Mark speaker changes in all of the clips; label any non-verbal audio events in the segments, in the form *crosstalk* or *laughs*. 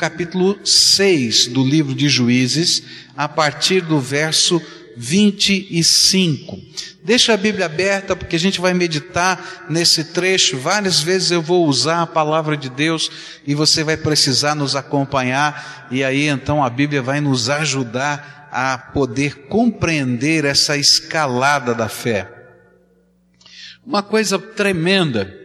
Speaker 1: capítulo 6 do livro de Juízes, a partir do verso 25. Deixa a Bíblia aberta porque a gente vai meditar nesse trecho. Várias vezes eu vou usar a palavra de Deus e você vai precisar nos acompanhar e aí então a Bíblia vai nos ajudar a poder compreender essa escalada da fé. Uma coisa tremenda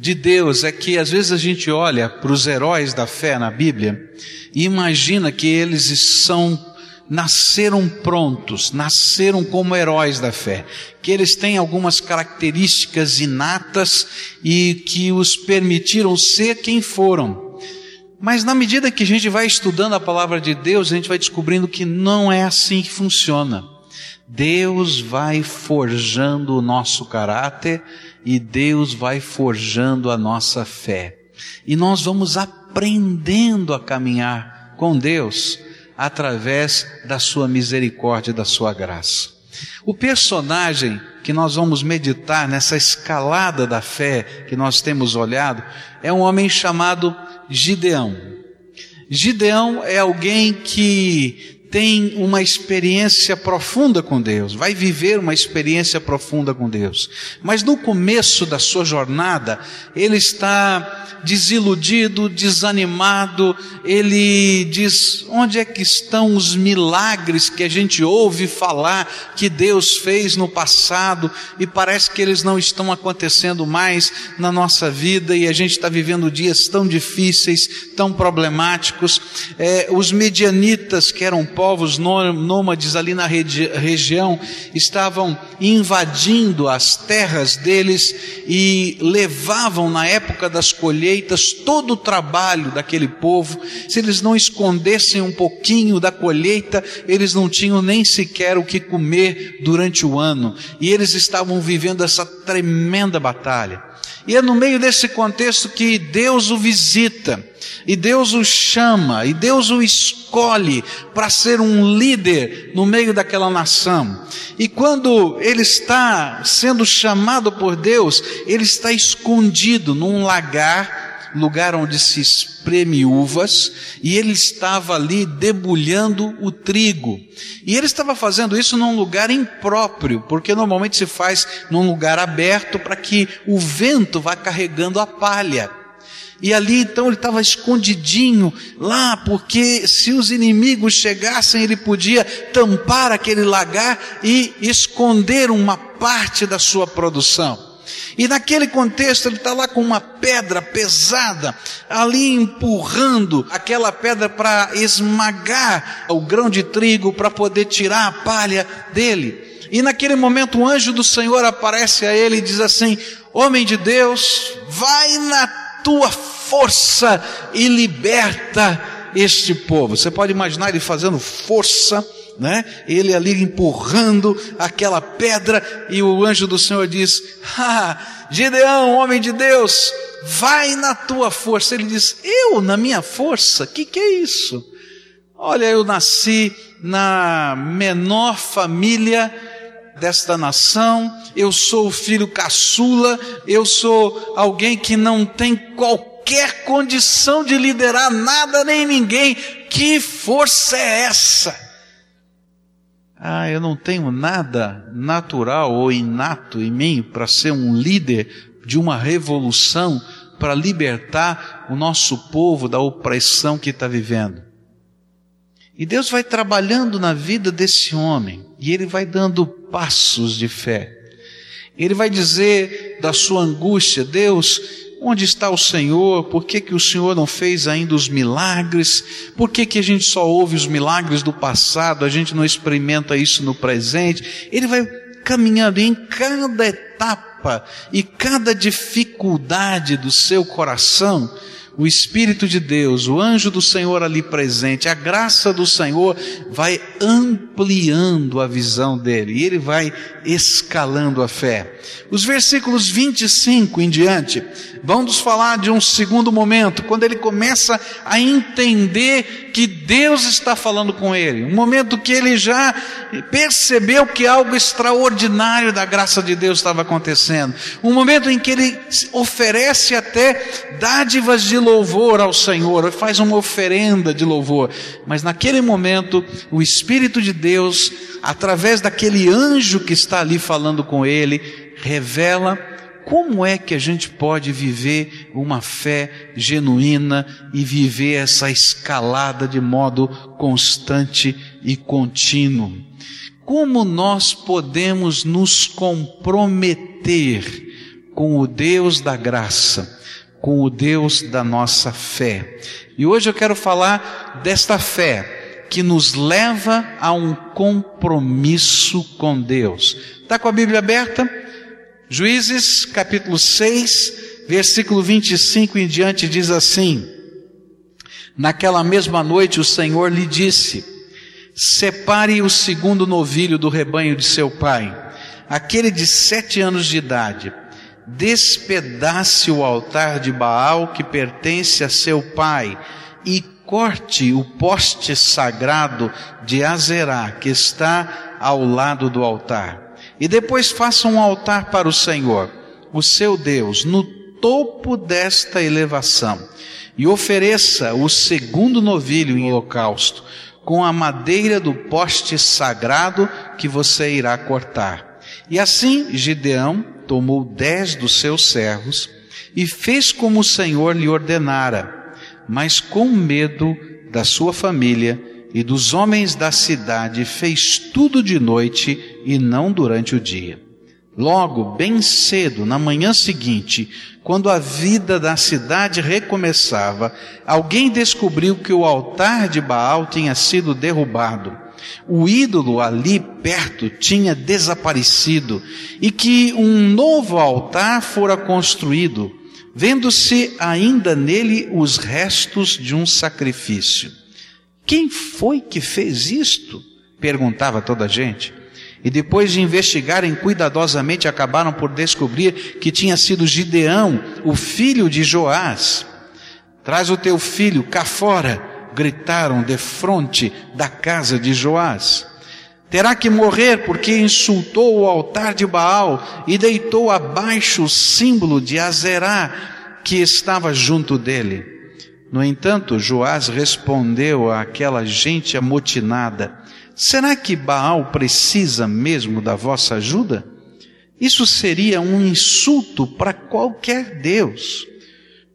Speaker 1: de Deus é que às vezes a gente olha para os heróis da fé na Bíblia e imagina que eles são nasceram prontos, nasceram como heróis da fé, que eles têm algumas características inatas e que os permitiram ser quem foram. Mas na medida que a gente vai estudando a palavra de Deus, a gente vai descobrindo que não é assim que funciona. Deus vai forjando o nosso caráter e Deus vai forjando a nossa fé. E nós vamos aprendendo a caminhar com Deus através da sua misericórdia e da sua graça. O personagem que nós vamos meditar nessa escalada da fé que nós temos olhado é um homem chamado Gideão. Gideão é alguém que tem uma experiência profunda com Deus, vai viver uma experiência profunda com Deus. Mas no começo da sua jornada, ele está desiludido, desanimado, ele diz: onde é que estão os milagres que a gente ouve falar que Deus fez no passado e parece que eles não estão acontecendo mais na nossa vida e a gente está vivendo dias tão difíceis, tão problemáticos. É, os medianitas, que eram povos nômades ali na regi região, estavam invadindo as terras deles e levavam na época das colheitas todo o trabalho daquele povo. Se eles não escondessem um pouquinho da colheita, eles não tinham nem sequer o que comer durante o ano. E eles estavam vivendo essa tremenda batalha. E é no meio desse contexto que Deus o visita, e Deus o chama, e Deus o escolhe para ser um líder no meio daquela nação. E quando ele está sendo chamado por Deus, ele está escondido num lagar lugar onde se espreme uvas, e ele estava ali debulhando o trigo. E ele estava fazendo isso num lugar impróprio, porque normalmente se faz num lugar aberto para que o vento vá carregando a palha. E ali então ele estava escondidinho lá, porque se os inimigos chegassem, ele podia tampar aquele lagar e esconder uma parte da sua produção. E naquele contexto ele está lá com uma pedra pesada, ali empurrando aquela pedra para esmagar o grão de trigo, para poder tirar a palha dele. E naquele momento o anjo do Senhor aparece a ele e diz assim: Homem de Deus, vai na tua força e liberta este povo. Você pode imaginar ele fazendo força né? Ele ali empurrando aquela pedra e o anjo do Senhor diz: ah, Gideão, homem de Deus, vai na tua força. Ele diz: Eu na minha força? Que que é isso? Olha, eu nasci na menor família desta nação, eu sou o filho caçula, eu sou alguém que não tem qualquer condição de liderar nada nem ninguém. Que força é essa? Ah, eu não tenho nada natural ou inato em mim para ser um líder de uma revolução para libertar o nosso povo da opressão que está vivendo. E Deus vai trabalhando na vida desse homem e ele vai dando passos de fé. Ele vai dizer da sua angústia: Deus, Onde está o Senhor? Por que, que o Senhor não fez ainda os milagres? Por que, que a gente só ouve os milagres do passado, a gente não experimenta isso no presente? Ele vai caminhando em cada etapa e cada dificuldade do seu coração, o Espírito de Deus, o anjo do Senhor ali presente, a graça do Senhor vai ampliando a visão dele e ele vai escalando a fé. Os versículos 25 em diante vão nos falar de um segundo momento, quando ele começa a entender que Deus está falando com ele, um momento que ele já percebeu que algo extraordinário da graça de Deus estava acontecendo, um momento em que ele oferece até dádivas de louvor ao Senhor, faz uma oferenda de louvor. Mas naquele momento, o Espírito de Deus, através daquele anjo que está ali falando com ele, revela como é que a gente pode viver uma fé genuína e viver essa escalada de modo constante e contínuo? Como nós podemos nos comprometer com o Deus da graça, com o Deus da nossa fé? E hoje eu quero falar desta fé que nos leva a um compromisso com Deus. Está com a Bíblia aberta? Juízes capítulo 6, versículo 25 em diante diz assim: Naquela mesma noite o Senhor lhe disse: Separe o segundo novilho do rebanho de seu pai, aquele de sete anos de idade. Despedace o altar de Baal que pertence a seu pai e corte o poste sagrado de Azerá que está ao lado do altar e depois faça um altar para o Senhor, o seu Deus, no topo desta elevação, e ofereça o segundo novilho em holocausto, com a madeira do poste sagrado que você irá cortar. E assim Gideão tomou dez dos seus servos e fez como o Senhor lhe ordenara, mas com medo da sua família e dos homens da cidade fez tudo de noite e não durante o dia. Logo, bem cedo, na manhã seguinte, quando a vida da cidade recomeçava, alguém descobriu que o altar de Baal tinha sido derrubado. O ídolo ali perto tinha desaparecido e que um novo altar fora construído, vendo-se ainda nele os restos de um sacrifício. Quem foi que fez isto? perguntava toda a gente. E depois de investigarem cuidadosamente, acabaram por descobrir que tinha sido Gideão, o filho de Joás. Traz o teu filho cá fora, gritaram de frente da casa de Joás. Terá que morrer porque insultou o altar de Baal e deitou abaixo o símbolo de Azerá que estava junto dele. No entanto, Joás respondeu àquela gente amotinada: Será que Baal precisa mesmo da vossa ajuda? Isso seria um insulto para qualquer Deus.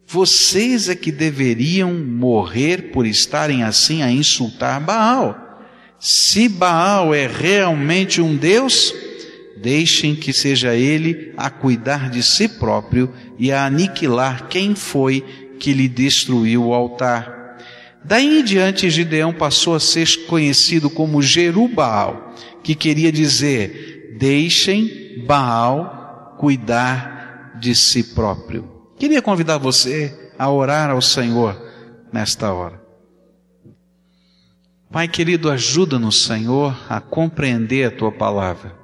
Speaker 1: Vocês é que deveriam morrer por estarem assim a insultar Baal. Se Baal é realmente um Deus, deixem que seja ele a cuidar de si próprio e a aniquilar quem foi que lhe destruiu o altar. Daí em diante, Gideão passou a ser conhecido como Jerubaal, que queria dizer: deixem Baal cuidar de si próprio. Queria convidar você a orar ao Senhor nesta hora. Pai querido, ajuda-nos, Senhor, a compreender a tua palavra.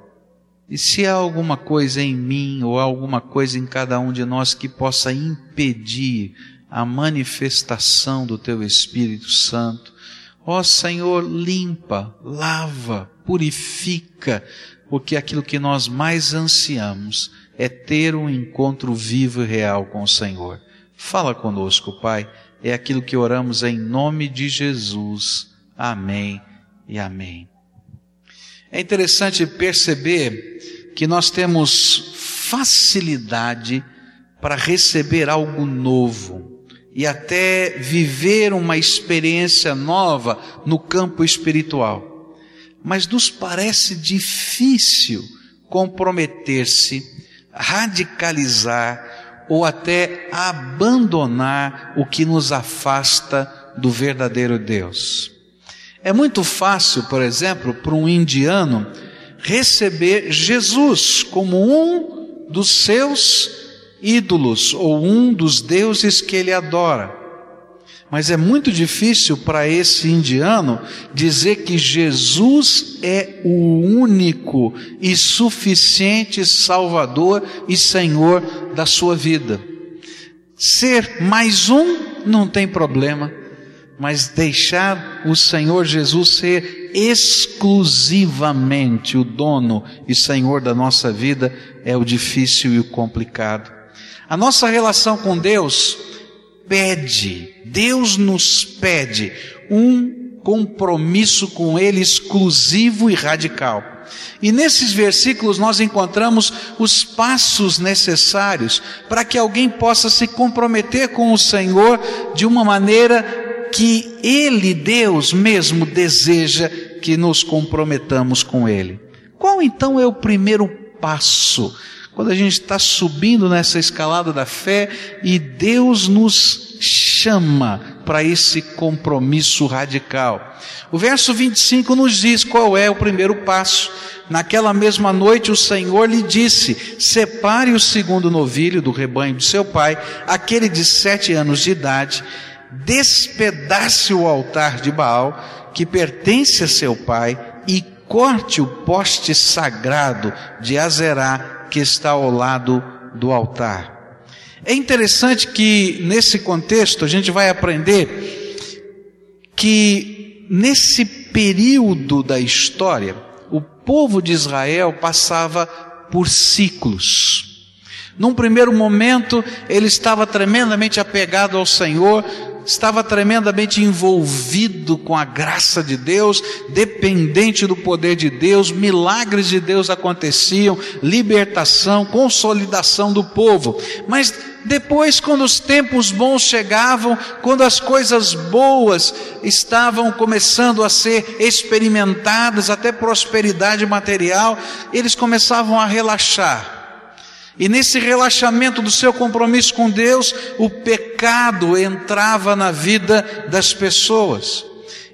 Speaker 1: E se há alguma coisa em mim ou alguma coisa em cada um de nós que possa impedir a manifestação do teu Espírito Santo. Ó Senhor, limpa, lava, purifica, porque aquilo que nós mais ansiamos é ter um encontro vivo e real com o Senhor. Fala conosco, Pai, é aquilo que oramos em nome de Jesus. Amém e amém. É interessante perceber que nós temos facilidade para receber algo novo e até viver uma experiência nova no campo espiritual. Mas nos parece difícil comprometer-se, radicalizar ou até abandonar o que nos afasta do verdadeiro Deus. É muito fácil, por exemplo, para um indiano receber Jesus como um dos seus ídolos ou um dos deuses que ele adora. Mas é muito difícil para esse indiano dizer que Jesus é o único e suficiente Salvador e Senhor da sua vida. Ser mais um não tem problema, mas deixar o Senhor Jesus ser exclusivamente o dono e Senhor da nossa vida é o difícil e o complicado. A nossa relação com Deus pede, Deus nos pede um compromisso com Ele exclusivo e radical. E nesses versículos nós encontramos os passos necessários para que alguém possa se comprometer com o Senhor de uma maneira que Ele, Deus mesmo, deseja que nos comprometamos com Ele. Qual então é o primeiro passo? Quando a gente está subindo nessa escalada da fé e Deus nos chama para esse compromisso radical. O verso 25 nos diz qual é o primeiro passo. Naquela mesma noite o Senhor lhe disse: Separe o segundo novilho do rebanho de seu pai, aquele de sete anos de idade, despedace o altar de Baal, que pertence a seu pai, e corte o poste sagrado de Azerá, que está ao lado do altar. É interessante que nesse contexto a gente vai aprender que nesse período da história, o povo de Israel passava por ciclos. Num primeiro momento, ele estava tremendamente apegado ao Senhor, estava tremendamente envolvido com a graça de Deus, dependente do poder de Deus, milagres de Deus aconteciam, libertação, consolidação do povo. Mas depois, quando os tempos bons chegavam, quando as coisas boas estavam começando a ser experimentadas, até prosperidade material, eles começavam a relaxar e nesse relaxamento do seu compromisso com Deus, o pecado entrava na vida das pessoas.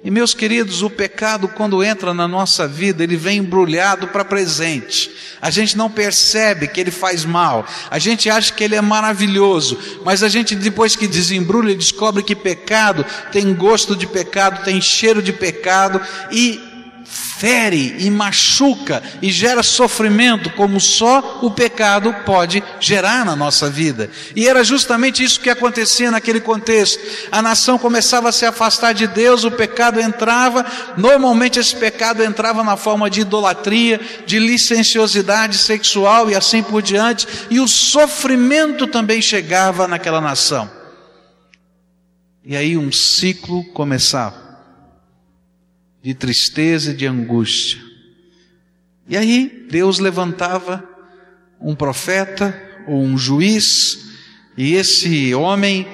Speaker 1: E meus queridos, o pecado quando entra na nossa vida, ele vem embrulhado para presente. A gente não percebe que ele faz mal. A gente acha que ele é maravilhoso, mas a gente depois que desembrulha, descobre que pecado tem gosto de pecado, tem cheiro de pecado e fere e machuca e gera sofrimento como só o pecado pode gerar na nossa vida. E era justamente isso que acontecia naquele contexto. A nação começava a se afastar de Deus, o pecado entrava, normalmente esse pecado entrava na forma de idolatria, de licenciosidade sexual e assim por diante, e o sofrimento também chegava naquela nação. E aí um ciclo começava de tristeza e de angústia. E aí Deus levantava um profeta ou um juiz, e esse homem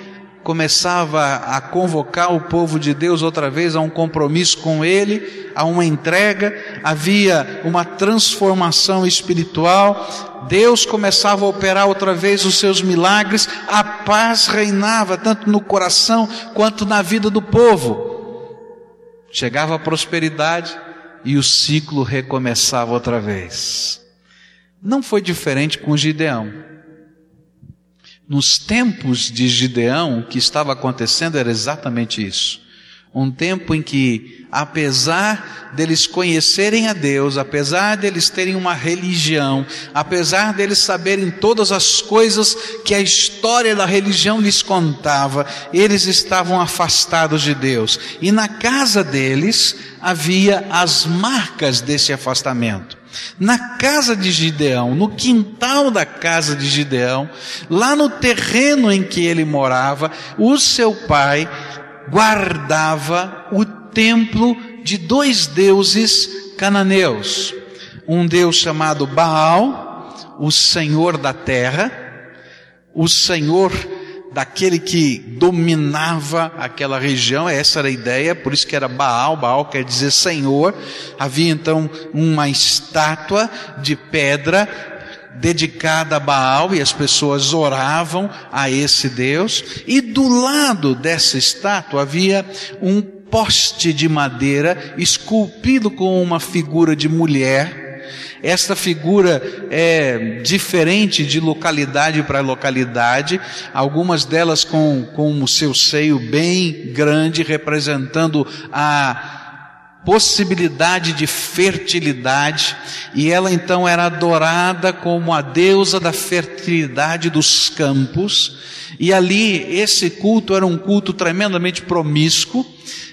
Speaker 1: começava a convocar o povo de Deus outra vez a um compromisso com ele, a uma entrega, havia uma transformação espiritual, Deus começava a operar outra vez os seus milagres, a paz reinava tanto no coração quanto na vida do povo. Chegava a prosperidade e o ciclo recomeçava outra vez. Não foi diferente com Gideão. Nos tempos de Gideão, o que estava acontecendo era exatamente isso um tempo em que, apesar deles conhecerem a Deus, apesar deles terem uma religião, apesar deles saberem todas as coisas que a história da religião lhes contava, eles estavam afastados de Deus. E na casa deles havia as marcas desse afastamento. Na casa de Gideão, no quintal da casa de Gideão, lá no terreno em que ele morava, o seu pai guardava o templo de dois deuses cananeus. Um deus chamado Baal, o senhor da terra, o senhor daquele que dominava aquela região, essa era a ideia, por isso que era Baal, Baal quer dizer Senhor. Havia então uma estátua de pedra dedicada a Baal e as pessoas oravam a esse Deus, e do lado dessa estátua havia um poste de madeira esculpido com uma figura de mulher. Esta figura é diferente de localidade para localidade, algumas delas com, com o seu seio bem grande, representando a possibilidade de fertilidade, e ela então era adorada como a deusa da fertilidade dos campos, e ali esse culto era um culto tremendamente promíscuo,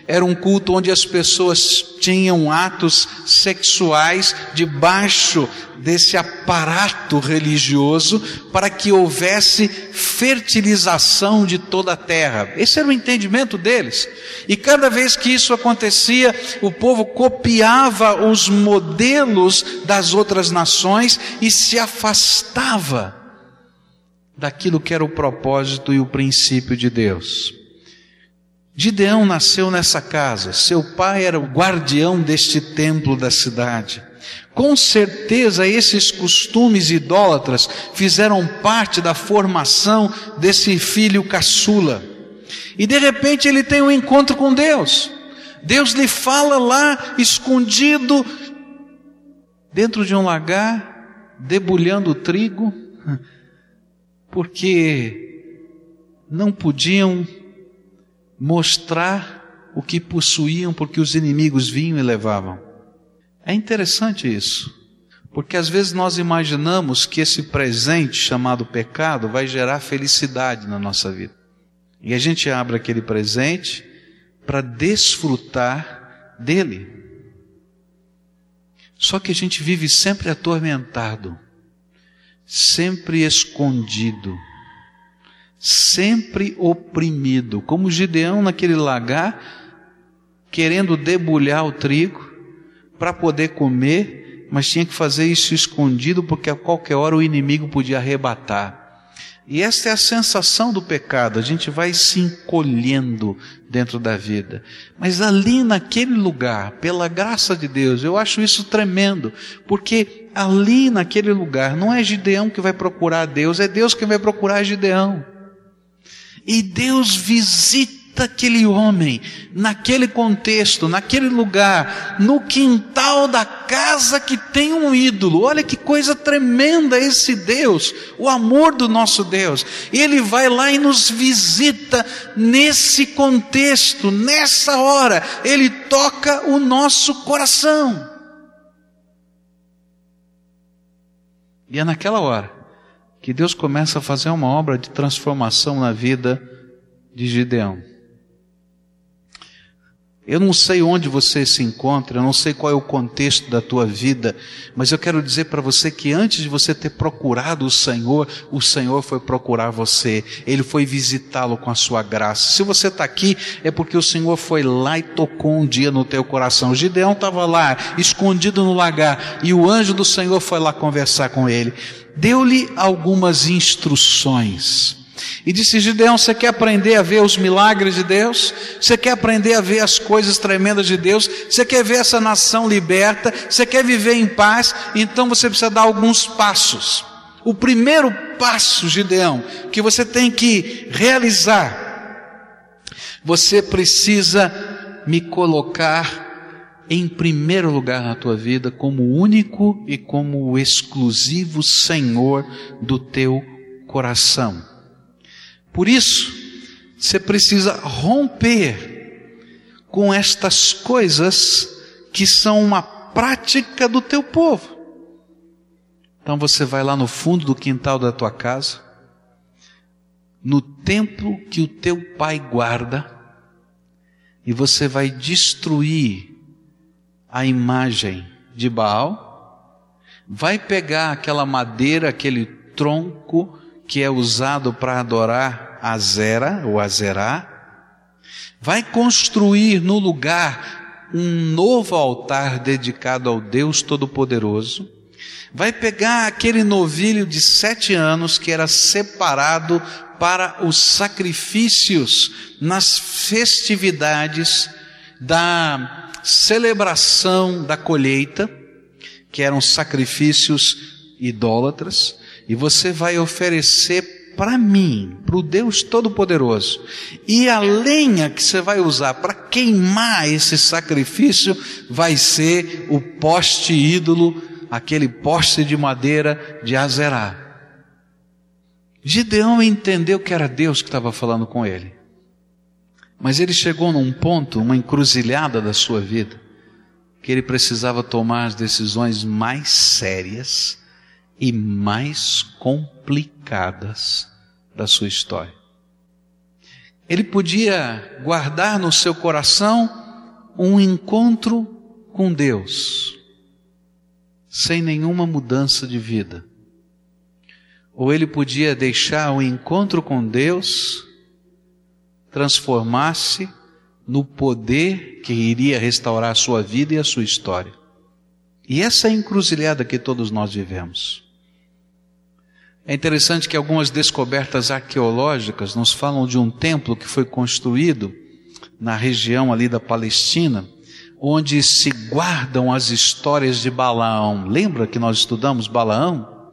Speaker 1: Era um culto onde as pessoas tinham atos sexuais debaixo desse aparato religioso para que houvesse fertilização de toda a terra. Esse era o entendimento deles. E cada vez que isso acontecia, o povo copiava os modelos das outras nações e se afastava daquilo que era o propósito e o princípio de Deus. Gideão nasceu nessa casa, seu pai era o guardião deste templo da cidade. Com certeza esses costumes idólatras fizeram parte da formação desse filho caçula. E de repente ele tem um encontro com Deus. Deus lhe fala lá, escondido, dentro de um lagar, debulhando trigo, *laughs* porque não podiam mostrar o que possuíam, porque os inimigos vinham e levavam. É interessante isso, porque às vezes nós imaginamos que esse presente chamado pecado vai gerar felicidade na nossa vida. E a gente abre aquele presente para desfrutar dele. Só que a gente vive sempre atormentado, sempre escondido sempre oprimido, como Gideão naquele lagar, querendo debulhar o trigo para poder comer, mas tinha que fazer isso escondido porque a qualquer hora o inimigo podia arrebatar. E essa é a sensação do pecado, a gente vai se encolhendo dentro da vida. Mas ali naquele lugar, pela graça de Deus, eu acho isso tremendo, porque ali naquele lugar não é Gideão que vai procurar Deus, é Deus que vai procurar Gideão. E Deus visita aquele homem, naquele contexto, naquele lugar, no quintal da casa que tem um ídolo. Olha que coisa tremenda esse Deus, o amor do nosso Deus. Ele vai lá e nos visita nesse contexto, nessa hora. Ele toca o nosso coração. E é naquela hora que Deus começa a fazer uma obra de transformação na vida de Gideão. Eu não sei onde você se encontra, eu não sei qual é o contexto da tua vida, mas eu quero dizer para você que antes de você ter procurado o Senhor, o Senhor foi procurar você, Ele foi visitá-lo com a sua graça. Se você está aqui, é porque o Senhor foi lá e tocou um dia no teu coração. Gideão estava lá, escondido no lagar, e o anjo do Senhor foi lá conversar com ele deu-lhe algumas instruções. E disse: Gideão, você quer aprender a ver os milagres de Deus? Você quer aprender a ver as coisas tremendas de Deus? Você quer ver essa nação liberta? Você quer viver em paz? Então você precisa dar alguns passos. O primeiro passo, Gideão, que você tem que realizar, você precisa me colocar em primeiro lugar na tua vida como único e como exclusivo Senhor do teu coração. Por isso, você precisa romper com estas coisas que são uma prática do teu povo. Então você vai lá no fundo do quintal da tua casa, no templo que o teu pai guarda, e você vai destruir a imagem de Baal, vai pegar aquela madeira, aquele tronco que é usado para adorar Azera ou Azerá, vai construir no lugar um novo altar dedicado ao Deus Todo-Poderoso, vai pegar aquele novilho de sete anos que era separado para os sacrifícios nas festividades da celebração da colheita, que eram sacrifícios idólatras, e você vai oferecer para mim, para o Deus Todo-Poderoso. E a lenha que você vai usar para queimar esse sacrifício vai ser o poste ídolo, aquele poste de madeira de Azerá. Gideão entendeu que era Deus que estava falando com ele. Mas ele chegou num ponto, uma encruzilhada da sua vida, que ele precisava tomar as decisões mais sérias e mais complicadas da sua história. Ele podia guardar no seu coração um encontro com Deus, sem nenhuma mudança de vida. Ou ele podia deixar o encontro com Deus transformar-se no poder que iria restaurar a sua vida e a sua história. E essa encruzilhada que todos nós vivemos. É interessante que algumas descobertas arqueológicas nos falam de um templo que foi construído na região ali da Palestina, onde se guardam as histórias de Balaão. Lembra que nós estudamos Balaão?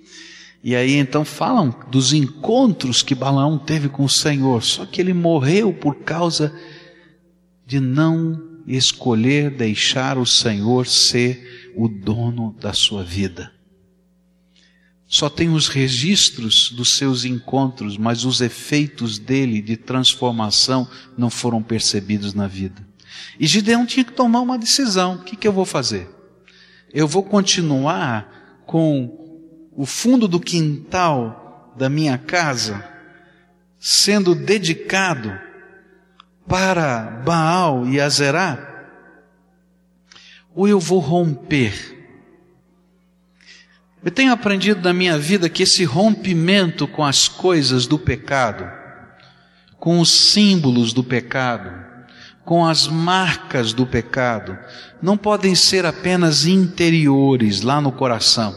Speaker 1: E aí então falam dos encontros que Balaão teve com o Senhor, só que ele morreu por causa de não escolher deixar o Senhor ser o dono da sua vida. Só tem os registros dos seus encontros, mas os efeitos dele de transformação não foram percebidos na vida. E Gideão tinha que tomar uma decisão: o que, que eu vou fazer? Eu vou continuar com o fundo do quintal da minha casa sendo dedicado para Baal e Azerá? Ou eu vou romper eu tenho aprendido na minha vida que esse rompimento com as coisas do pecado, com os símbolos do pecado, com as marcas do pecado, não podem ser apenas interiores lá no coração.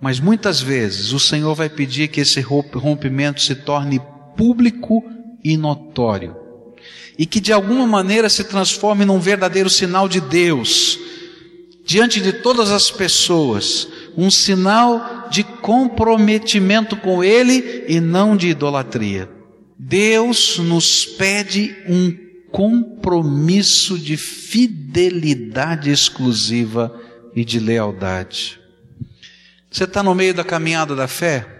Speaker 1: Mas muitas vezes o Senhor vai pedir que esse rompimento se torne público e notório. E que de alguma maneira se transforme num verdadeiro sinal de Deus, diante de todas as pessoas, um sinal de comprometimento com Ele e não de idolatria. Deus nos pede um compromisso de fidelidade exclusiva e de lealdade. Você está no meio da caminhada da fé?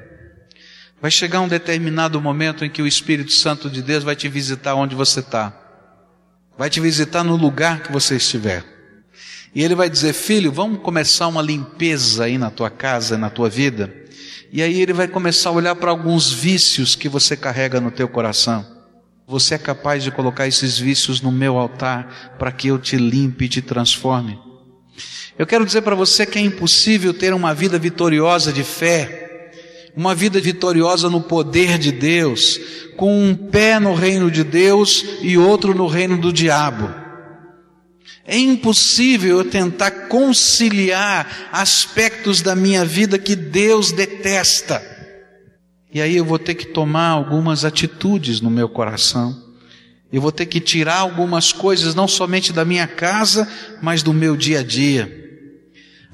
Speaker 1: Vai chegar um determinado momento em que o Espírito Santo de Deus vai te visitar onde você está. Vai te visitar no lugar que você estiver. E ele vai dizer: Filho, vamos começar uma limpeza aí na tua casa, na tua vida. E aí ele vai começar a olhar para alguns vícios que você carrega no teu coração. Você é capaz de colocar esses vícios no meu altar para que eu te limpe e te transforme. Eu quero dizer para você que é impossível ter uma vida vitoriosa de fé, uma vida vitoriosa no poder de Deus, com um pé no reino de Deus e outro no reino do diabo. É impossível eu tentar conciliar aspectos da minha vida que Deus detesta. E aí eu vou ter que tomar algumas atitudes no meu coração. Eu vou ter que tirar algumas coisas, não somente da minha casa, mas do meu dia a dia.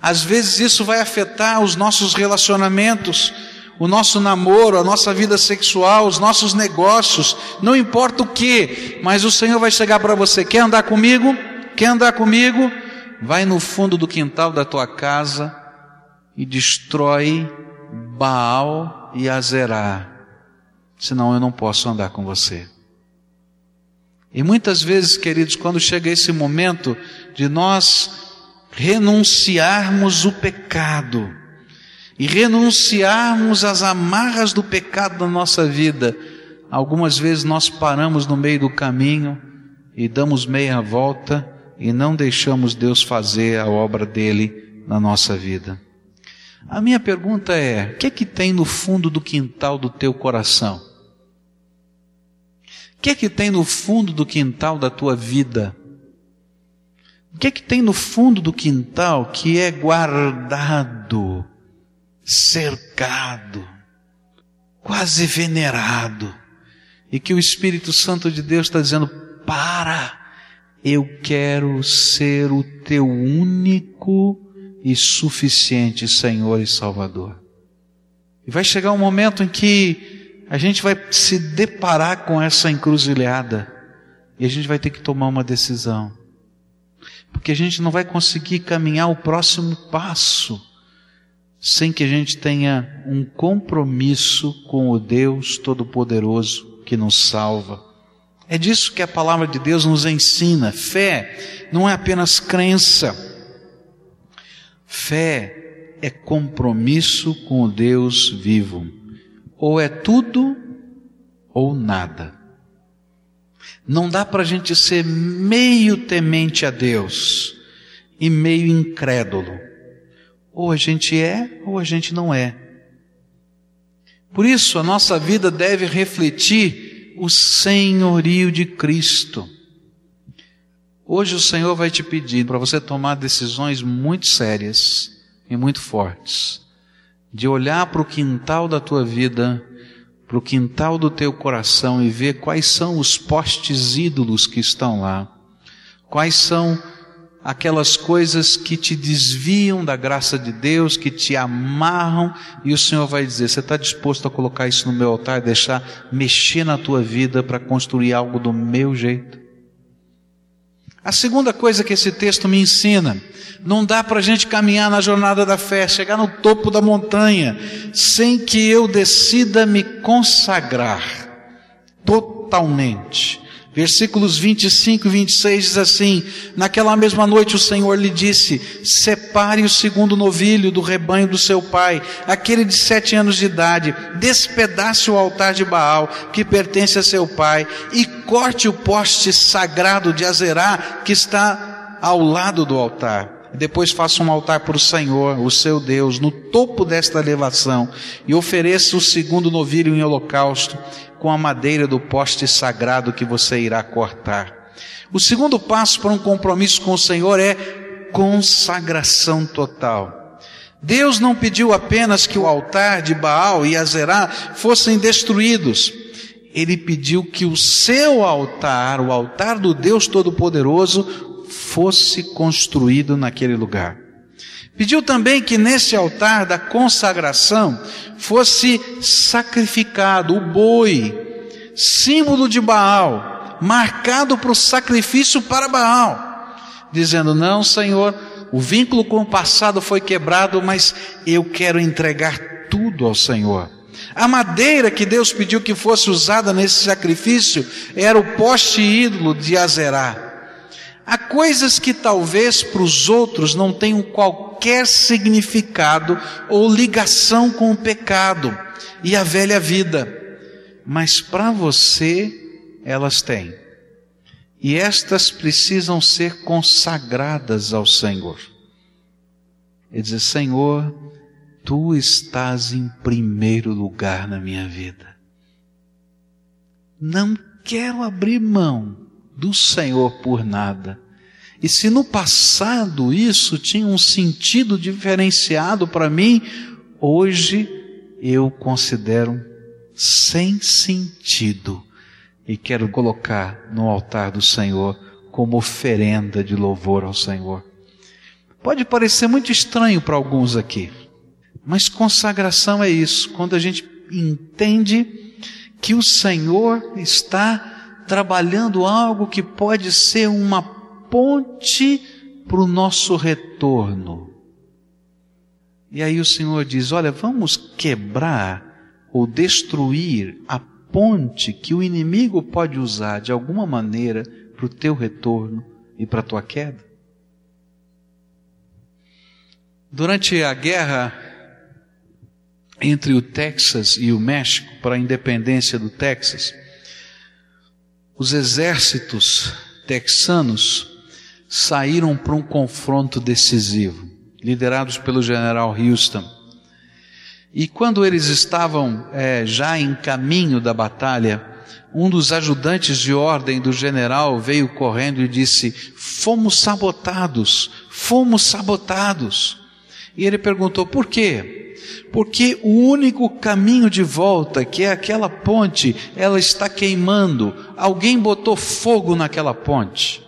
Speaker 1: Às vezes isso vai afetar os nossos relacionamentos, o nosso namoro, a nossa vida sexual, os nossos negócios, não importa o que, mas o Senhor vai chegar para você: quer andar comigo? Quer andar comigo? Vai no fundo do quintal da tua casa e destrói Baal e Azerá. Senão eu não posso andar com você. E muitas vezes, queridos, quando chega esse momento de nós renunciarmos o pecado e renunciarmos às amarras do pecado na nossa vida, algumas vezes nós paramos no meio do caminho e damos meia volta e não deixamos Deus fazer a obra dele na nossa vida. A minha pergunta é: o que é que tem no fundo do quintal do teu coração? O que é que tem no fundo do quintal da tua vida? O que é que tem no fundo do quintal que é guardado, cercado, quase venerado, e que o Espírito Santo de Deus está dizendo: para, eu quero ser o teu único e suficiente Senhor e Salvador. E vai chegar um momento em que a gente vai se deparar com essa encruzilhada e a gente vai ter que tomar uma decisão. Porque a gente não vai conseguir caminhar o próximo passo sem que a gente tenha um compromisso com o Deus Todo-Poderoso que nos salva é disso que a palavra de Deus nos ensina. Fé não é apenas crença. Fé é compromisso com o Deus vivo. Ou é tudo ou nada. Não dá para a gente ser meio temente a Deus e meio incrédulo. Ou a gente é, ou a gente não é. Por isso, a nossa vida deve refletir o senhorio de Cristo. Hoje o Senhor vai te pedir para você tomar decisões muito sérias e muito fortes, de olhar para o quintal da tua vida para o quintal do teu coração e ver quais são os postes ídolos que estão lá, quais são aquelas coisas que te desviam da graça de Deus, que te amarram, e o Senhor vai dizer: Você está disposto a colocar isso no meu altar e deixar mexer na tua vida para construir algo do meu jeito? A segunda coisa que esse texto me ensina, não dá para a gente caminhar na jornada da fé, chegar no topo da montanha, sem que eu decida me consagrar totalmente. Versículos 25 e 26 diz assim: Naquela mesma noite o Senhor lhe disse: Separe o segundo novilho do rebanho do seu pai, aquele de sete anos de idade, despedace o altar de Baal, que pertence a seu pai, e corte o poste sagrado de Azerá, que está ao lado do altar. Depois faça um altar para o Senhor, o seu Deus, no topo desta elevação, e ofereça o segundo novilho em holocausto com a madeira do poste sagrado que você irá cortar. O segundo passo para um compromisso com o Senhor é consagração total. Deus não pediu apenas que o altar de Baal e Azerá fossem destruídos. Ele pediu que o seu altar, o altar do Deus Todo-Poderoso, fosse construído naquele lugar. Pediu também que nesse altar da consagração fosse sacrificado o boi, símbolo de Baal, marcado para o sacrifício para Baal, dizendo: Não, Senhor, o vínculo com o passado foi quebrado, mas eu quero entregar tudo ao Senhor. A madeira que Deus pediu que fosse usada nesse sacrifício era o poste ídolo de Azerá. Há coisas que talvez para os outros não tenham qualquer significado ou ligação com o pecado e a velha vida, mas para você elas têm. E estas precisam ser consagradas ao Senhor. E dizer: Senhor, tu estás em primeiro lugar na minha vida. Não quero abrir mão do Senhor por nada. E se no passado isso tinha um sentido diferenciado para mim, hoje eu considero sem sentido e quero colocar no altar do Senhor como oferenda de louvor ao Senhor. Pode parecer muito estranho para alguns aqui, mas consagração é isso, quando a gente entende que o Senhor está trabalhando algo que pode ser uma ponte para o nosso retorno. E aí o Senhor diz: Olha, vamos quebrar ou destruir a ponte que o inimigo pode usar de alguma maneira para o teu retorno e para a tua queda. Durante a guerra entre o Texas e o México, para a independência do Texas, os exércitos texanos saíram para um confronto decisivo, liderados pelo general Houston. E quando eles estavam é, já em caminho da batalha, um dos ajudantes de ordem do general veio correndo e disse: Fomos sabotados, fomos sabotados. E ele perguntou: Por quê? porque o único caminho de volta, que é aquela ponte, ela está queimando. Alguém botou fogo naquela ponte.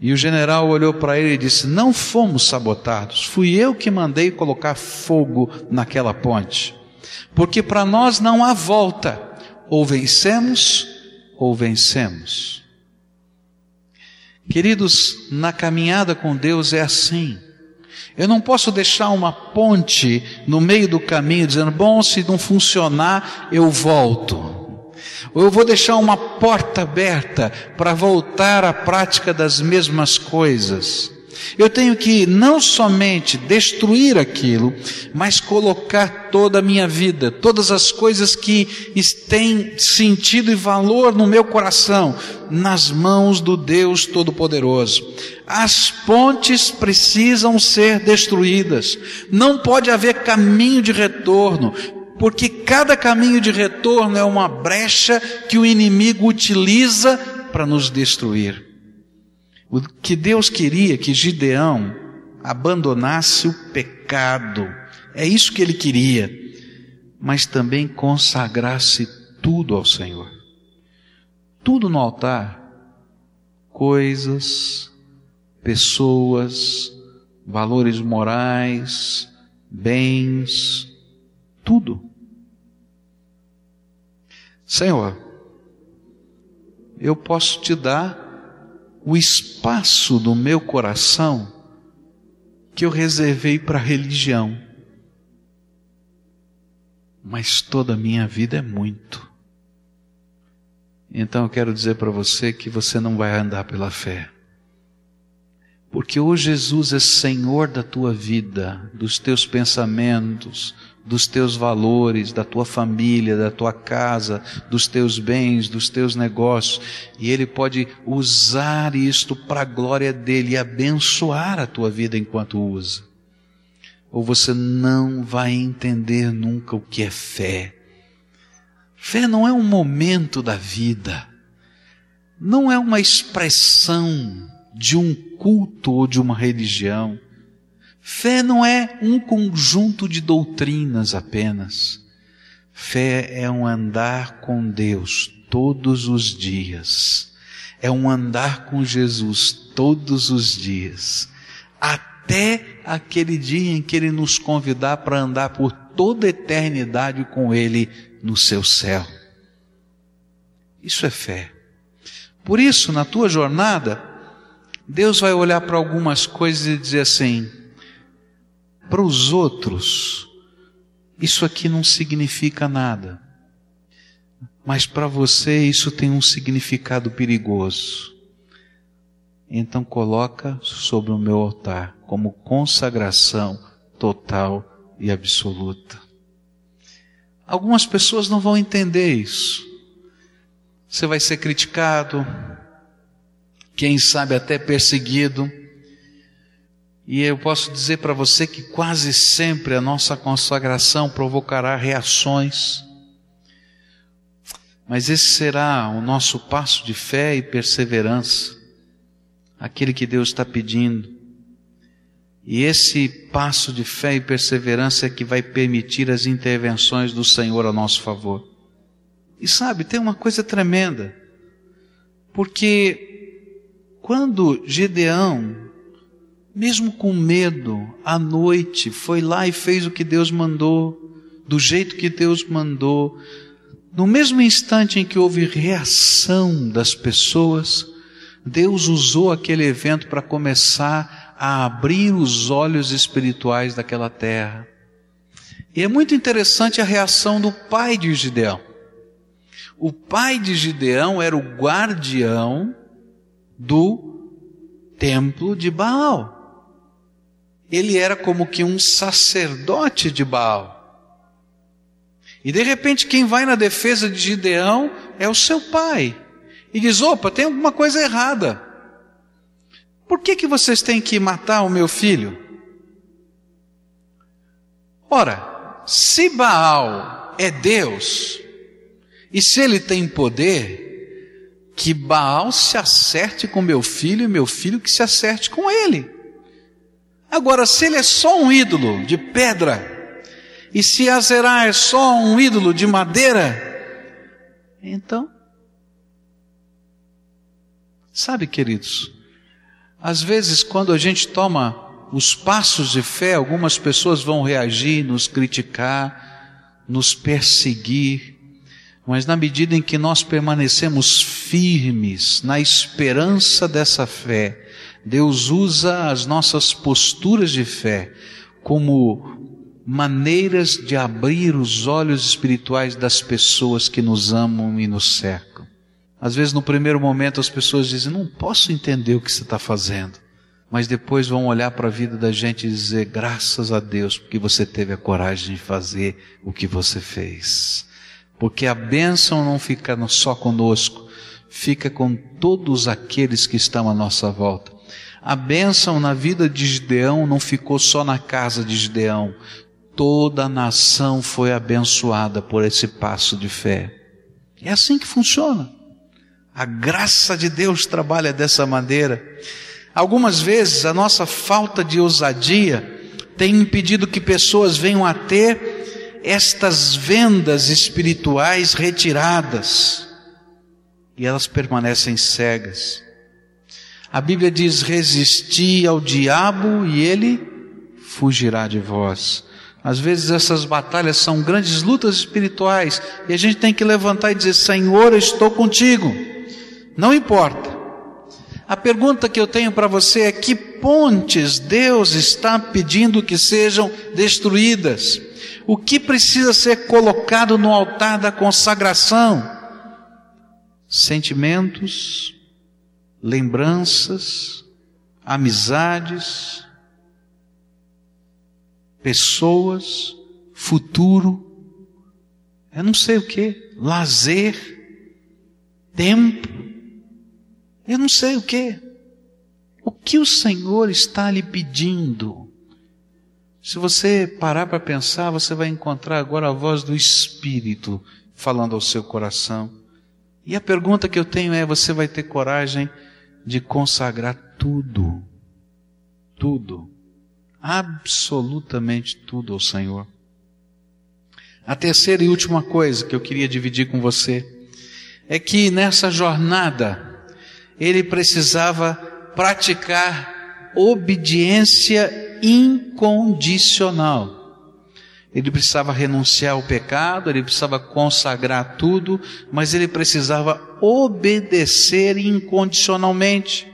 Speaker 1: E o general olhou para ele e disse: Não fomos sabotados, fui eu que mandei colocar fogo naquela ponte. Porque para nós não há volta, ou vencemos ou vencemos. Queridos, na caminhada com Deus é assim. Eu não posso deixar uma ponte no meio do caminho dizendo, bom, se não funcionar, eu volto. Ou eu vou deixar uma porta aberta para voltar à prática das mesmas coisas. Eu tenho que não somente destruir aquilo, mas colocar toda a minha vida, todas as coisas que têm sentido e valor no meu coração, nas mãos do Deus Todo-Poderoso. As pontes precisam ser destruídas. Não pode haver caminho de retorno, porque cada caminho de retorno é uma brecha que o inimigo utiliza para nos destruir. O que Deus queria que Gideão abandonasse o pecado. É isso que ele queria. Mas também consagrasse tudo ao Senhor. Tudo no altar. Coisas, pessoas, valores morais, bens, tudo. Senhor, eu posso te dar o espaço do meu coração que eu reservei para a religião. Mas toda a minha vida é muito. Então eu quero dizer para você que você não vai andar pela fé. Porque hoje Jesus é Senhor da tua vida, dos teus pensamentos, dos teus valores, da tua família, da tua casa, dos teus bens, dos teus negócios, e Ele pode usar isto para a glória dele e abençoar a tua vida enquanto usa. Ou você não vai entender nunca o que é fé. Fé não é um momento da vida, não é uma expressão de um culto ou de uma religião. Fé não é um conjunto de doutrinas apenas. Fé é um andar com Deus todos os dias. É um andar com Jesus todos os dias. Até aquele dia em que Ele nos convidar para andar por toda a eternidade com Ele no seu céu. Isso é fé. Por isso, na tua jornada, Deus vai olhar para algumas coisas e dizer assim: para os outros, isso aqui não significa nada. Mas para você isso tem um significado perigoso. Então coloca sobre o meu altar como consagração total e absoluta. Algumas pessoas não vão entender isso. Você vai ser criticado, quem sabe até perseguido e eu posso dizer para você que quase sempre a nossa consagração provocará reações. Mas esse será o nosso passo de fé e perseverança, aquele que Deus está pedindo. E esse passo de fé e perseverança é que vai permitir as intervenções do Senhor a nosso favor. E sabe, tem uma coisa tremenda, porque quando Gideão mesmo com medo, à noite, foi lá e fez o que Deus mandou, do jeito que Deus mandou. No mesmo instante em que houve reação das pessoas, Deus usou aquele evento para começar a abrir os olhos espirituais daquela terra. E é muito interessante a reação do pai de Gideão. O pai de Gideão era o guardião do templo de Baal ele era como que um sacerdote de Baal. E de repente quem vai na defesa de Gideão é o seu pai. E diz: opa, tem alguma coisa errada. Por que, que vocês têm que matar o meu filho? Ora, se Baal é Deus, e se ele tem poder, que Baal se acerte com meu filho e meu filho que se acerte com ele. Agora, se ele é só um ídolo de pedra, e se Azerá é só um ídolo de madeira, então, sabe, queridos, às vezes quando a gente toma os passos de fé, algumas pessoas vão reagir, nos criticar, nos perseguir, mas na medida em que nós permanecemos firmes na esperança dessa fé, Deus usa as nossas posturas de fé como maneiras de abrir os olhos espirituais das pessoas que nos amam e nos cercam. Às vezes, no primeiro momento, as pessoas dizem: Não posso entender o que você está fazendo. mas depois vão olhar para a vida da gente e dizer: graças a Deus, porque você teve a coragem de fazer o que você fez. Porque a bênção não fica só conosco, fica com todos aqueles que estão à nossa volta. A bênção na vida de Gideão não ficou só na casa de Gideão, toda a nação foi abençoada por esse passo de fé. É assim que funciona. A graça de Deus trabalha dessa maneira. Algumas vezes a nossa falta de ousadia tem impedido que pessoas venham a ter estas vendas espirituais retiradas e elas permanecem cegas. A Bíblia diz: resisti ao diabo e ele fugirá de vós. Às vezes essas batalhas são grandes lutas espirituais e a gente tem que levantar e dizer: Senhor, eu estou contigo. Não importa a pergunta que eu tenho para você é: que pontes Deus está pedindo que sejam destruídas? O que precisa ser colocado no altar da consagração? Sentimentos, lembranças, amizades, pessoas, futuro, eu não sei o que, lazer, tempo, eu não sei o que. O que o Senhor está lhe pedindo? Se você parar para pensar, você vai encontrar agora a voz do Espírito falando ao seu coração. E a pergunta que eu tenho é: você vai ter coragem de consagrar tudo, tudo, absolutamente tudo ao Senhor? A terceira e última coisa que eu queria dividir com você é que nessa jornada, ele precisava praticar obediência incondicional. Ele precisava renunciar ao pecado, ele precisava consagrar tudo, mas ele precisava obedecer incondicionalmente.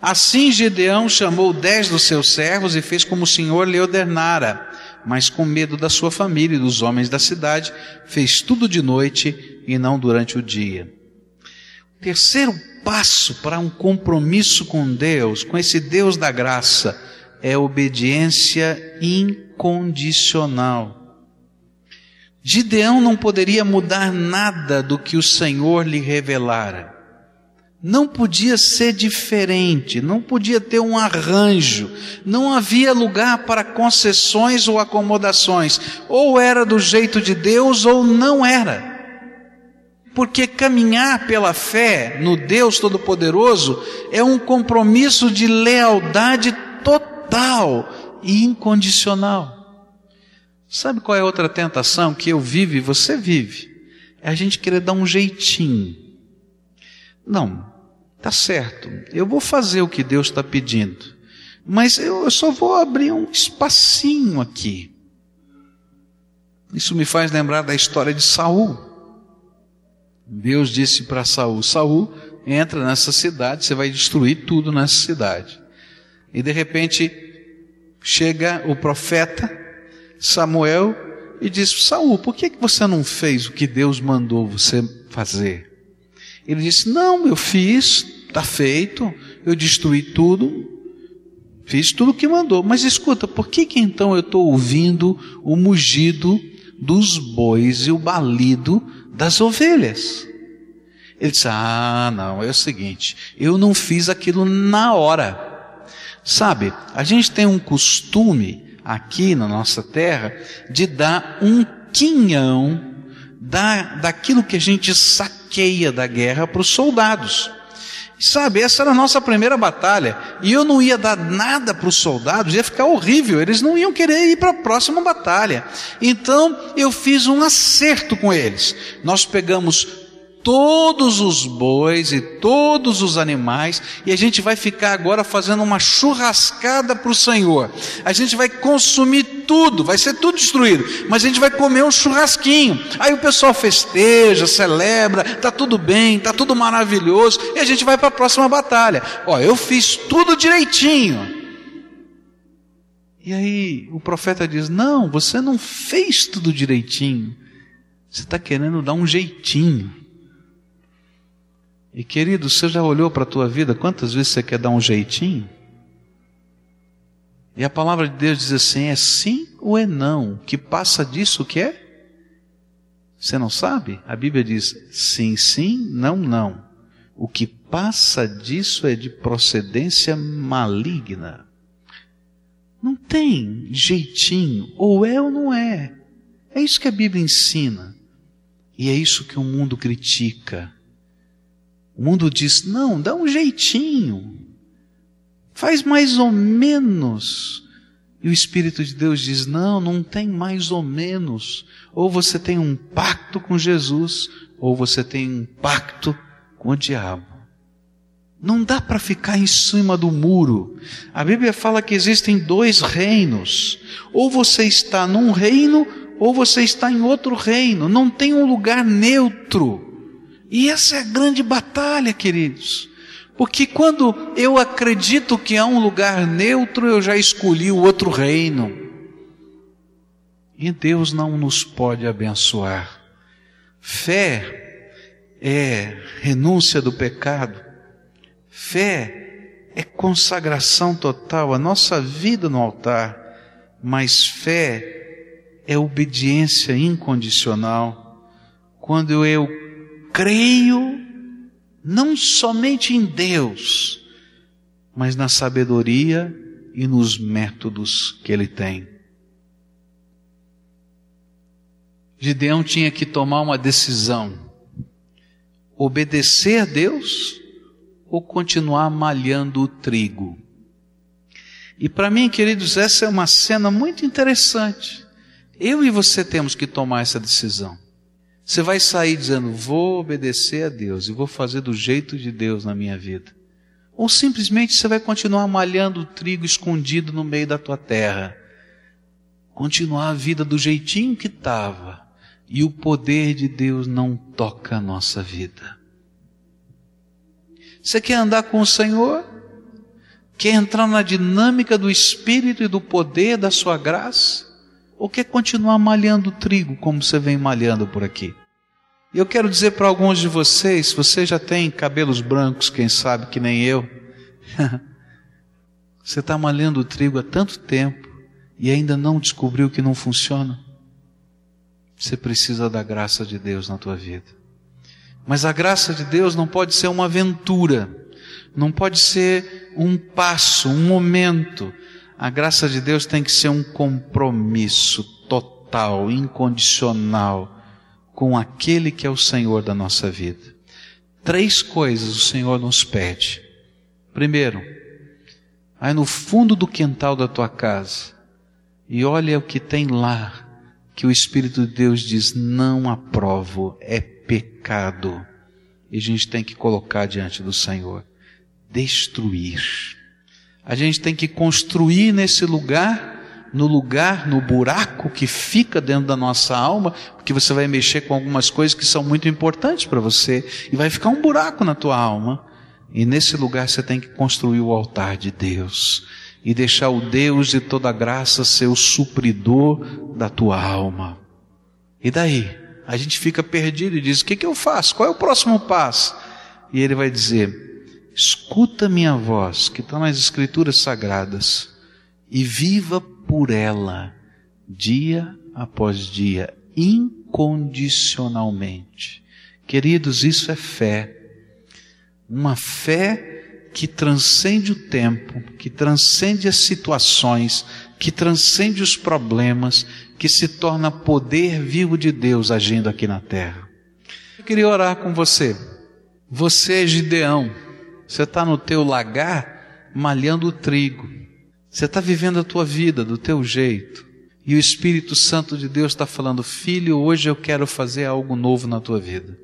Speaker 1: Assim Gedeão chamou dez dos seus servos e fez como o Senhor lhe ordenara, mas com medo da sua família e dos homens da cidade, fez tudo de noite e não durante o dia. O terceiro passo para um compromisso com Deus, com esse Deus da graça, é obediência incondicional. Gideão não poderia mudar nada do que o Senhor lhe revelara. Não podia ser diferente, não podia ter um arranjo, não havia lugar para concessões ou acomodações. Ou era do jeito de Deus ou não era. Porque caminhar pela fé no Deus Todo-Poderoso é um compromisso de lealdade total incondicional. Sabe qual é outra tentação que eu vivo e você vive? É a gente querer dar um jeitinho. Não, tá certo, eu vou fazer o que Deus está pedindo, mas eu só vou abrir um espacinho aqui. Isso me faz lembrar da história de Saul. Deus disse para Saul: Saul, entra nessa cidade, você vai destruir tudo nessa cidade. E de repente chega o profeta Samuel e diz: Saul, por que, você não fez o que Deus mandou você fazer? Ele disse: Não, eu fiz, está feito, eu destruí tudo, fiz tudo o que mandou. Mas escuta, por que, que então eu estou ouvindo o mugido dos bois e o balido das ovelhas. Ele disse: Ah, não, é o seguinte, eu não fiz aquilo na hora. Sabe, a gente tem um costume aqui na nossa terra de dar um quinhão da, daquilo que a gente saqueia da guerra para os soldados. Sabe, essa era a nossa primeira batalha. E eu não ia dar nada para os soldados, ia ficar horrível. Eles não iam querer ir para a próxima batalha. Então eu fiz um acerto com eles. Nós pegamos todos os bois e todos os animais, e a gente vai ficar agora fazendo uma churrascada para o Senhor. A gente vai consumir tudo, vai ser tudo destruído, mas a gente vai comer um churrasquinho. Aí o pessoal festeja, celebra, tá tudo bem, tá tudo maravilhoso, e a gente vai para a próxima batalha. Ó, eu fiz tudo direitinho. E aí o profeta diz: Não, você não fez tudo direitinho. Você está querendo dar um jeitinho. E querido, você já olhou para a tua vida quantas vezes você quer dar um jeitinho? E a palavra de Deus diz assim: é sim ou é não? Que passa disso o que é? Você não sabe? A Bíblia diz sim, sim, não, não. O que passa disso é de procedência maligna. Não tem jeitinho, ou é ou não é. É isso que a Bíblia ensina. E é isso que o mundo critica. O mundo diz: não, dá um jeitinho, faz mais ou menos. E o Espírito de Deus diz: não, não tem mais ou menos. Ou você tem um pacto com Jesus, ou você tem um pacto com o diabo. Não dá para ficar em cima do muro. A Bíblia fala que existem dois reinos. Ou você está num reino, ou você está em outro reino. Não tem um lugar neutro. E essa é a grande batalha, queridos. Porque quando eu acredito que há um lugar neutro, eu já escolhi o outro reino. E Deus não nos pode abençoar. Fé é renúncia do pecado. Fé é consagração total, a nossa vida no altar. Mas fé é obediência incondicional. Quando eu creio não somente em Deus, mas na sabedoria e nos métodos que ele tem. Gideão tinha que tomar uma decisão: obedecer a Deus ou continuar malhando o trigo. E para mim, queridos, essa é uma cena muito interessante. Eu e você temos que tomar essa decisão. Você vai sair dizendo, vou obedecer a Deus e vou fazer do jeito de Deus na minha vida. Ou simplesmente você vai continuar malhando o trigo escondido no meio da tua terra. Continuar a vida do jeitinho que estava. E o poder de Deus não toca a nossa vida. Você quer andar com o Senhor? Quer entrar na dinâmica do Espírito e do poder da sua graça? Ou quer continuar malhando trigo como você vem malhando por aqui? E eu quero dizer para alguns de vocês, você já tem cabelos brancos, quem sabe que nem eu. *laughs* você está malhando o trigo há tanto tempo e ainda não descobriu que não funciona. Você precisa da graça de Deus na tua vida. Mas a graça de Deus não pode ser uma aventura, não pode ser um passo, um momento, a graça de Deus tem que ser um compromisso total, incondicional com aquele que é o Senhor da nossa vida. Três coisas o Senhor nos pede. Primeiro, vai no fundo do quintal da tua casa e olha o que tem lá, que o Espírito de Deus diz: não aprovo, é pecado. E a gente tem que colocar diante do Senhor. Destruir. A gente tem que construir nesse lugar, no lugar, no buraco que fica dentro da nossa alma, porque você vai mexer com algumas coisas que são muito importantes para você, e vai ficar um buraco na tua alma. E nesse lugar você tem que construir o altar de Deus e deixar o Deus de toda graça ser o supridor da tua alma. E daí? A gente fica perdido e diz: o que, que eu faço? Qual é o próximo passo? E ele vai dizer: escuta minha voz, que está nas Escrituras Sagradas, e viva por ela, dia após dia, incondicionalmente. Queridos, isso é fé. Uma fé que transcende o tempo, que transcende as situações, que transcende os problemas, que se torna poder vivo de Deus agindo aqui na terra. Eu queria orar com você. Você é Gideão você está no teu lagar malhando o trigo. Você está vivendo a tua vida do teu jeito. E o Espírito Santo de Deus está falando: Filho, hoje eu quero fazer algo novo na tua vida.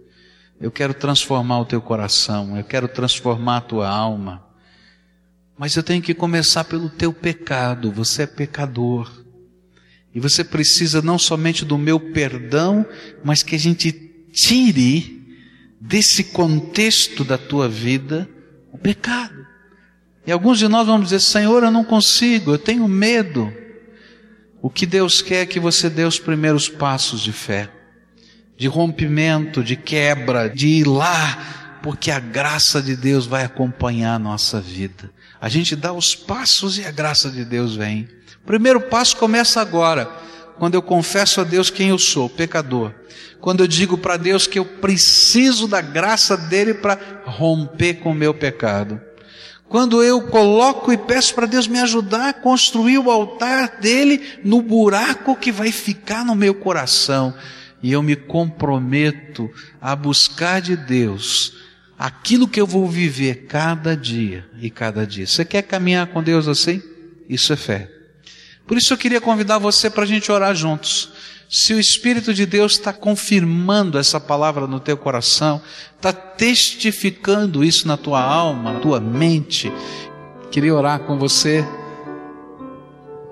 Speaker 1: Eu quero transformar o teu coração. Eu quero transformar a tua alma. Mas eu tenho que começar pelo teu pecado. Você é pecador. E você precisa não somente do meu perdão, mas que a gente tire desse contexto da tua vida o pecado. E alguns de nós vamos dizer: Senhor, eu não consigo, eu tenho medo. O que Deus quer é que você dê os primeiros passos de fé, de rompimento, de quebra, de ir lá porque a graça de Deus vai acompanhar a nossa vida. A gente dá os passos e a graça de Deus vem. O primeiro passo começa agora, quando eu confesso a Deus quem eu sou, pecador. Quando eu digo para Deus que eu preciso da graça dele para romper com o meu pecado. Quando eu coloco e peço para Deus me ajudar a construir o altar dele no buraco que vai ficar no meu coração. E eu me comprometo a buscar de Deus aquilo que eu vou viver cada dia e cada dia. Você quer caminhar com Deus assim? Isso é fé. Por isso eu queria convidar você para a gente orar juntos. Se o Espírito de Deus está confirmando essa palavra no teu coração, está testificando isso na tua alma, na tua mente, queria orar com você.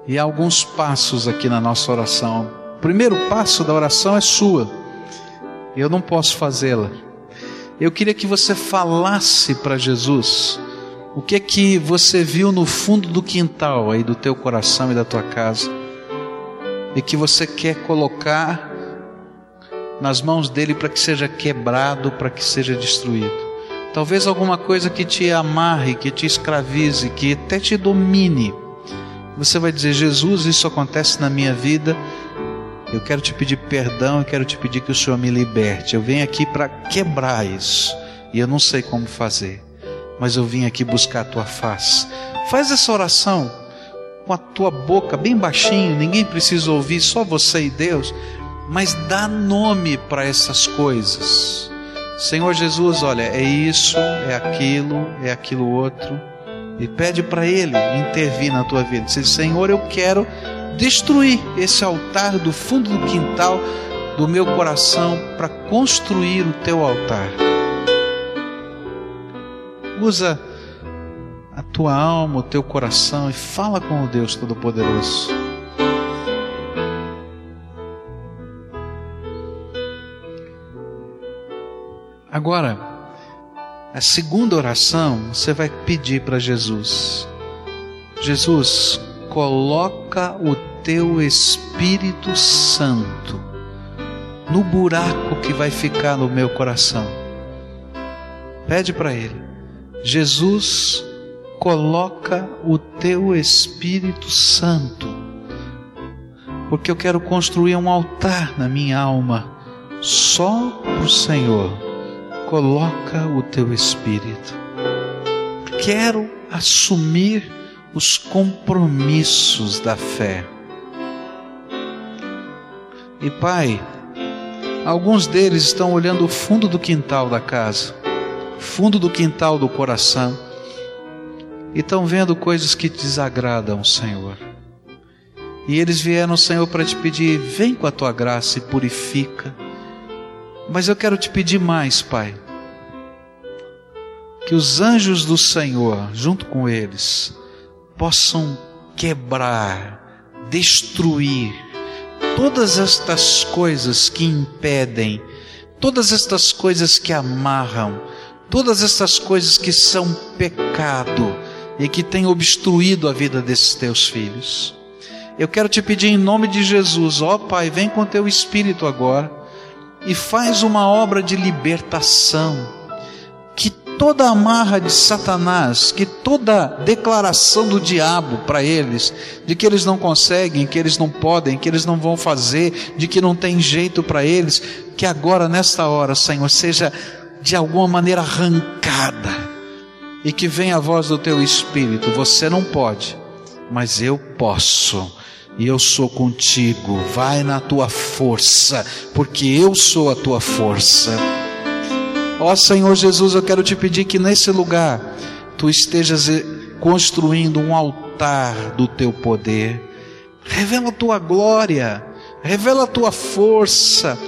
Speaker 1: E há alguns passos aqui na nossa oração. O primeiro passo da oração é sua. Eu não posso fazê-la eu queria que você falasse para Jesus o que é que você viu no fundo do quintal aí do teu coração e da tua casa e que você quer colocar nas mãos dele para que seja quebrado, para que seja destruído. Talvez alguma coisa que te amarre, que te escravize, que até te domine. Você vai dizer: Jesus, isso acontece na minha vida eu quero te pedir perdão, eu quero te pedir que o Senhor me liberte. Eu venho aqui para quebrar isso. E eu não sei como fazer, mas eu vim aqui buscar a tua face. Faz essa oração com a tua boca bem baixinho, ninguém precisa ouvir, só você e Deus. Mas dá nome para essas coisas. Senhor Jesus, olha, é isso, é aquilo, é aquilo outro. E pede para Ele intervir na tua vida. Diz, Senhor, eu quero destruir esse altar do fundo do quintal do meu coração para construir o teu altar. Usa a tua alma, o teu coração e fala com o Deus Todo-Poderoso. Agora, a segunda oração, você vai pedir para Jesus: Jesus, coloca o teu Espírito Santo no buraco que vai ficar no meu coração. Pede para Ele, Jesus, coloca o teu Espírito Santo, porque eu quero construir um altar na minha alma, só para o Senhor. Coloca o teu Espírito. Quero assumir os compromissos da fé. E Pai, alguns deles estão olhando o fundo do quintal da casa, fundo do quintal do coração, e estão vendo coisas que desagradam, Senhor. E eles vieram, Senhor, para te pedir: vem com a tua graça e purifica. Mas eu quero te pedir mais, Pai. Que os anjos do Senhor, junto com eles, possam quebrar, destruir todas estas coisas que impedem, todas estas coisas que amarram, todas estas coisas que são pecado e que têm obstruído a vida desses teus filhos. Eu quero te pedir em nome de Jesus, ó Pai, vem com teu espírito agora e faz uma obra de libertação toda amarra de Satanás, que toda declaração do diabo para eles, de que eles não conseguem, que eles não podem, que eles não vão fazer, de que não tem jeito para eles, que agora, nesta hora, Senhor, seja de alguma maneira arrancada e que venha a voz do teu espírito: você não pode, mas eu posso. E eu sou contigo, vai na tua força, porque eu sou a tua força. Ó Senhor Jesus, eu quero te pedir que nesse lugar tu estejas eh, construindo um altar do teu poder. Revela a tua glória, revela a tua força.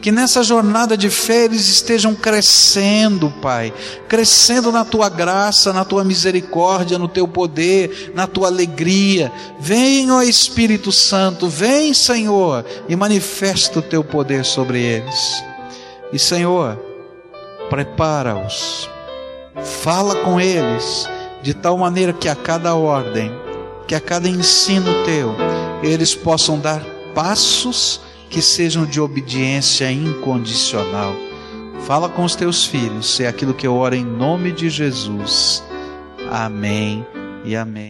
Speaker 1: Que nessa jornada de fé eles estejam crescendo, Pai, crescendo na tua graça, na tua misericórdia, no teu poder, na tua alegria. Vem, ó Espírito Santo, vem, Senhor, e manifesta o teu poder sobre eles. E, Senhor, prepara-os, fala com eles, de tal maneira que a cada ordem, que a cada ensino teu, eles possam dar passos que sejam de obediência incondicional. Fala com os teus filhos, é aquilo que eu oro em nome de Jesus. Amém e amém.